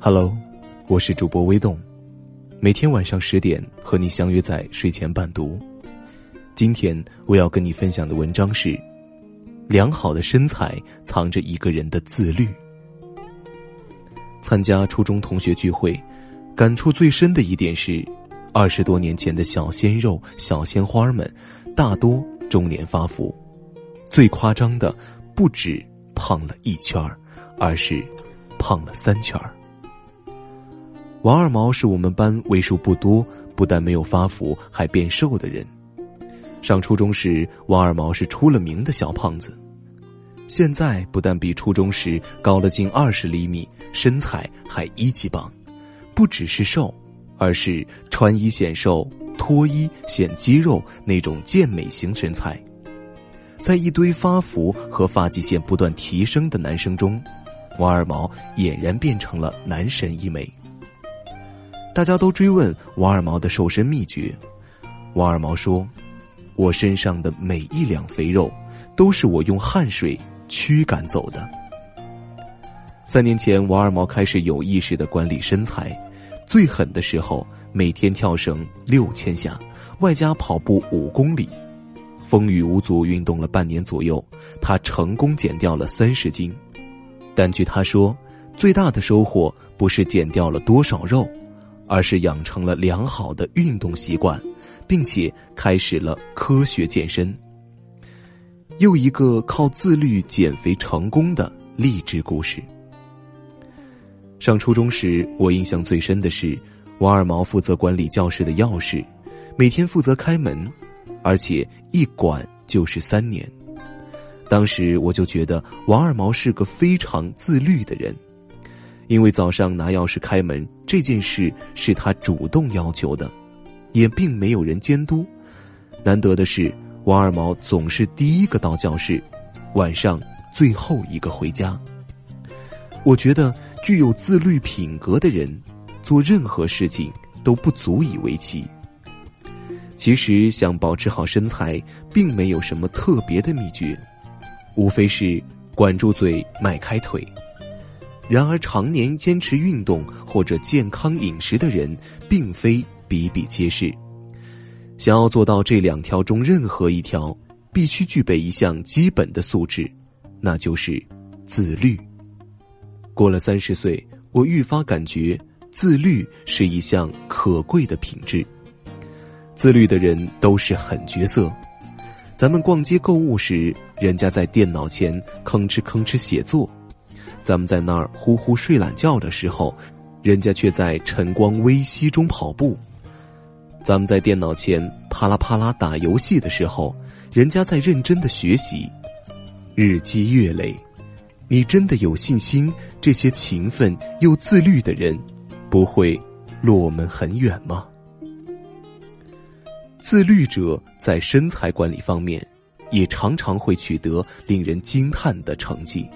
Hello，我是主播微动，每天晚上十点和你相约在睡前伴读。今天我要跟你分享的文章是：良好的身材藏着一个人的自律。参加初中同学聚会，感触最深的一点是，二十多年前的小鲜肉、小鲜花们，大多中年发福。最夸张的，不止胖了一圈儿，而是胖了三圈儿。王二毛是我们班为数不多不但没有发福还变瘦的人。上初中时，王二毛是出了名的小胖子，现在不但比初中时高了近二十厘米，身材还一级棒，不只是瘦，而是穿衣显瘦、脱衣显肌肉那种健美型身材。在一堆发福和发际线不断提升的男生中，王二毛俨然变成了男神一枚。大家都追问王二毛的瘦身秘诀，王二毛说：“我身上的每一两肥肉，都是我用汗水驱赶走的。”三年前，王二毛开始有意识的管理身材，最狠的时候，每天跳绳六千下，外加跑步五公里，风雨无阻运动了半年左右，他成功减掉了三十斤。但据他说，最大的收获不是减掉了多少肉。而是养成了良好的运动习惯，并且开始了科学健身。又一个靠自律减肥成功的励志故事。上初中时，我印象最深的是王二毛负责管理教室的钥匙，每天负责开门，而且一管就是三年。当时我就觉得王二毛是个非常自律的人。因为早上拿钥匙开门这件事是他主动要求的，也并没有人监督。难得的是，王二毛总是第一个到教室，晚上最后一个回家。我觉得具有自律品格的人，做任何事情都不足以为奇。其实想保持好身材，并没有什么特别的秘诀，无非是管住嘴，迈开腿。然而，常年坚持运动或者健康饮食的人，并非比比皆是。想要做到这两条中任何一条，必须具备一项基本的素质，那就是自律。过了三十岁，我愈发感觉自律是一项可贵的品质。自律的人都是狠角色。咱们逛街购物时，人家在电脑前吭哧吭哧写作。咱们在那儿呼呼睡懒觉的时候，人家却在晨光微曦中跑步；咱们在电脑前啪啦啪啦打游戏的时候，人家在认真的学习。日积月累，你真的有信心这些勤奋又自律的人不会落我们很远吗？自律者在身材管理方面，也常常会取得令人惊叹的成绩。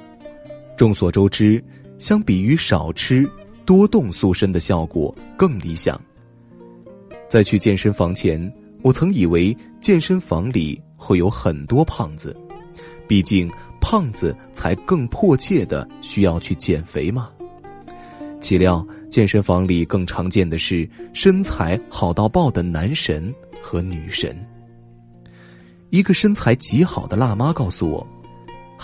众所周知，相比于少吃，多动塑身的效果更理想。在去健身房前，我曾以为健身房里会有很多胖子，毕竟胖子才更迫切的需要去减肥嘛。岂料健身房里更常见的是身材好到爆的男神和女神。一个身材极好的辣妈告诉我。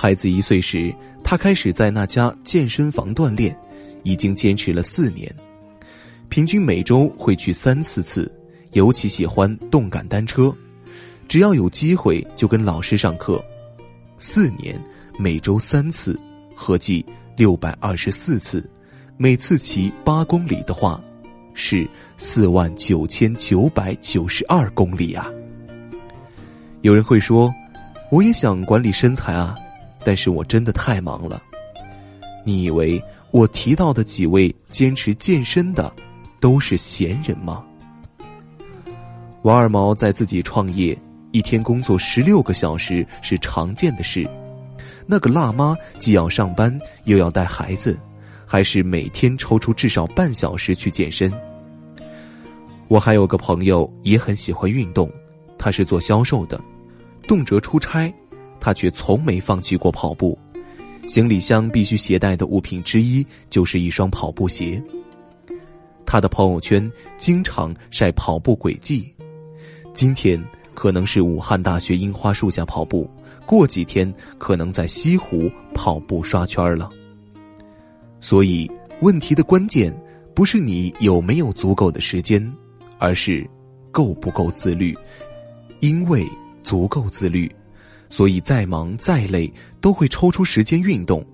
孩子一岁时，他开始在那家健身房锻炼，已经坚持了四年，平均每周会去三四次，尤其喜欢动感单车，只要有机会就跟老师上课。四年，每周三次，合计六百二十四次，每次骑八公里的话，是四万九千九百九十二公里啊！有人会说，我也想管理身材啊。但是我真的太忙了。你以为我提到的几位坚持健身的，都是闲人吗？王二毛在自己创业，一天工作十六个小时是常见的事。那个辣妈既要上班又要带孩子，还是每天抽出至少半小时去健身。我还有个朋友也很喜欢运动，他是做销售的，动辄出差。他却从没放弃过跑步，行李箱必须携带的物品之一就是一双跑步鞋。他的朋友圈经常晒跑步轨迹，今天可能是武汉大学樱花树下跑步，过几天可能在西湖跑步刷圈了。所以，问题的关键不是你有没有足够的时间，而是够不够自律。因为足够自律，所以再忙再累都会抽出时间运动。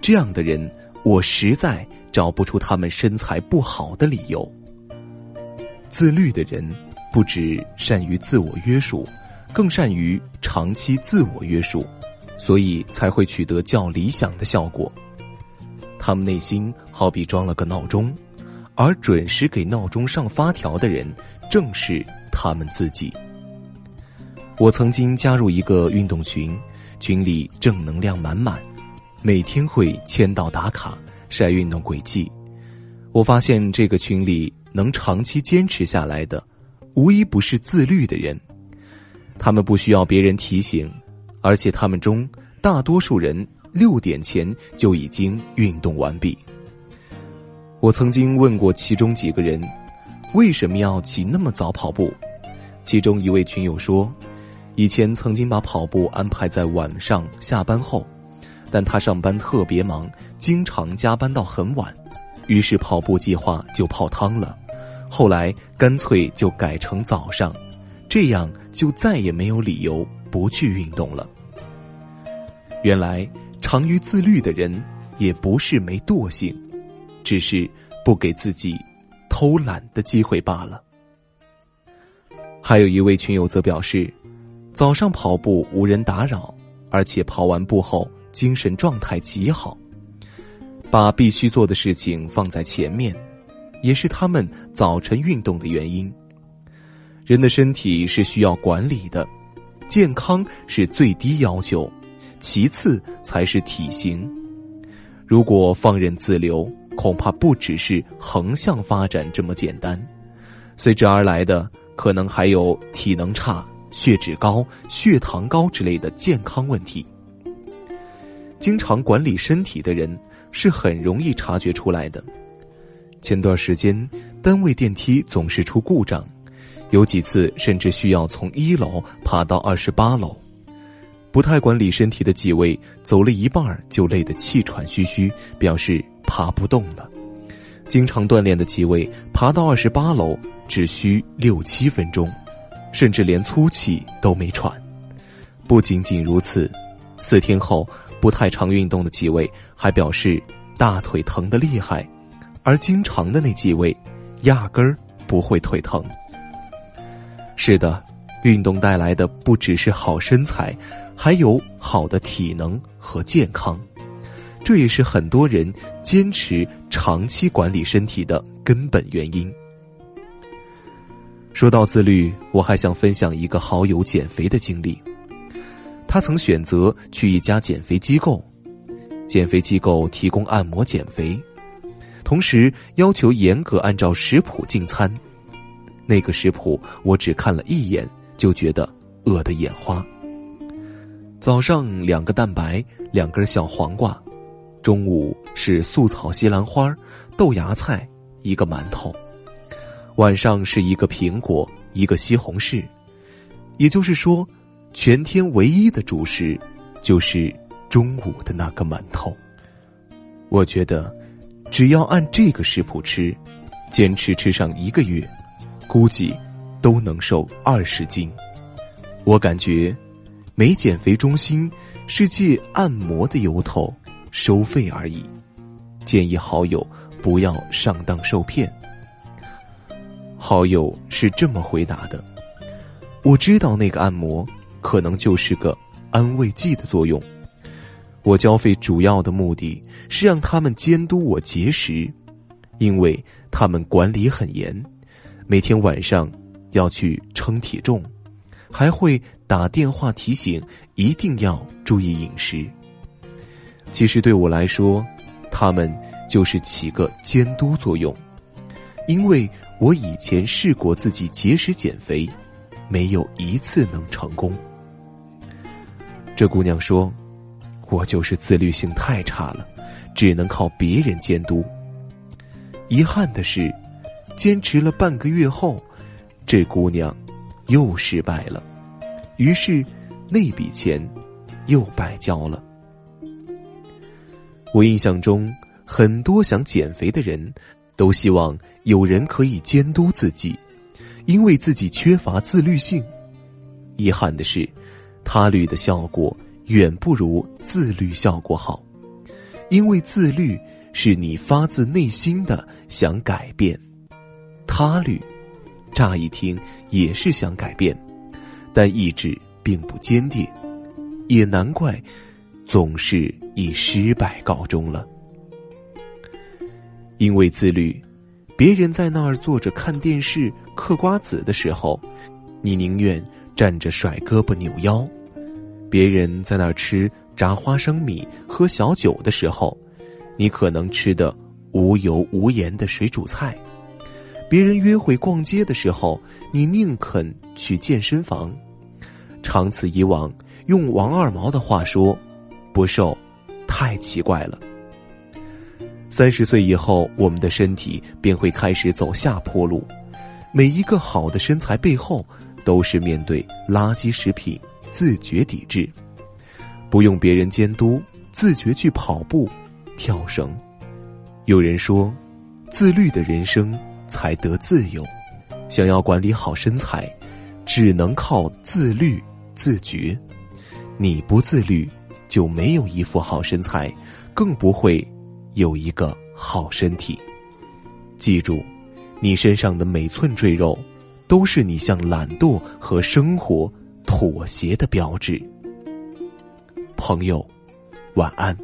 这样的人，我实在找不出他们身材不好的理由。自律的人不止善于自我约束，更善于长期自我约束，所以才会取得较理想的效果。他们内心好比装了个闹钟，而准时给闹钟上发条的人，正是他们自己。我曾经加入一个运动群，群里正能量满满，每天会签到打卡晒运动轨迹。我发现这个群里能长期坚持下来的，无一不是自律的人。他们不需要别人提醒，而且他们中大多数人。六点前就已经运动完毕。我曾经问过其中几个人，为什么要起那么早跑步？其中一位群友说，以前曾经把跑步安排在晚上下班后，但他上班特别忙，经常加班到很晚，于是跑步计划就泡汤了。后来干脆就改成早上，这样就再也没有理由不去运动了。原来。长于自律的人，也不是没惰性，只是不给自己偷懒的机会罢了。还有一位群友则表示，早上跑步无人打扰，而且跑完步后精神状态极好，把必须做的事情放在前面，也是他们早晨运动的原因。人的身体是需要管理的，健康是最低要求。其次才是体型，如果放任自流，恐怕不只是横向发展这么简单，随之而来的可能还有体能差、血脂高、血糖高之类的健康问题。经常管理身体的人是很容易察觉出来的。前段时间，单位电梯总是出故障，有几次甚至需要从一楼爬到二十八楼。不太管理身体的几位，走了一半就累得气喘吁吁，表示爬不动了。经常锻炼的几位，爬到二十八楼只需六七分钟，甚至连粗气都没喘。不仅仅如此，四天后不太常运动的几位还表示大腿疼得厉害，而经常的那几位，压根儿不会腿疼。是的。运动带来的不只是好身材，还有好的体能和健康，这也是很多人坚持长期管理身体的根本原因。说到自律，我还想分享一个好友减肥的经历。他曾选择去一家减肥机构，减肥机构提供按摩减肥，同时要求严格按照食谱进餐。那个食谱我只看了一眼。就觉得饿得眼花。早上两个蛋白，两根小黄瓜；中午是素炒西兰花、豆芽菜，一个馒头；晚上是一个苹果，一个西红柿。也就是说，全天唯一的主食就是中午的那个馒头。我觉得，只要按这个食谱吃，坚持吃上一个月，估计。都能瘦二十斤，我感觉，没减肥中心是借按摩的由头收费而已。建议好友不要上当受骗。好友是这么回答的：我知道那个按摩可能就是个安慰剂的作用。我交费主要的目的是让他们监督我节食，因为他们管理很严，每天晚上。要去称体重，还会打电话提醒一定要注意饮食。其实对我来说，他们就是起个监督作用，因为我以前试过自己节食减肥，没有一次能成功。这姑娘说：“我就是自律性太差了，只能靠别人监督。遗憾的是，坚持了半个月后，这姑娘又失败了，于是那笔钱又白交了。我印象中，很多想减肥的人都希望有人可以监督自己，因为自己缺乏自律性。遗憾的是，他律的效果。远不如自律效果好，因为自律是你发自内心的想改变，他律，乍一听也是想改变，但意志并不坚定，也难怪总是以失败告终了。因为自律，别人在那儿坐着看电视嗑瓜子的时候，你宁愿站着甩胳膊扭腰。别人在那儿吃炸花生米、喝小酒的时候，你可能吃的无油无盐的水煮菜；别人约会逛街的时候，你宁肯去健身房。长此以往，用王二毛的话说，不瘦太奇怪了。三十岁以后，我们的身体便会开始走下坡路。每一个好的身材背后，都是面对垃圾食品。自觉抵制，不用别人监督，自觉去跑步、跳绳。有人说，自律的人生才得自由。想要管理好身材，只能靠自律、自觉。你不自律，就没有一副好身材，更不会有一个好身体。记住，你身上的每寸赘肉，都是你向懒惰和生活。妥协的标志。朋友，晚安。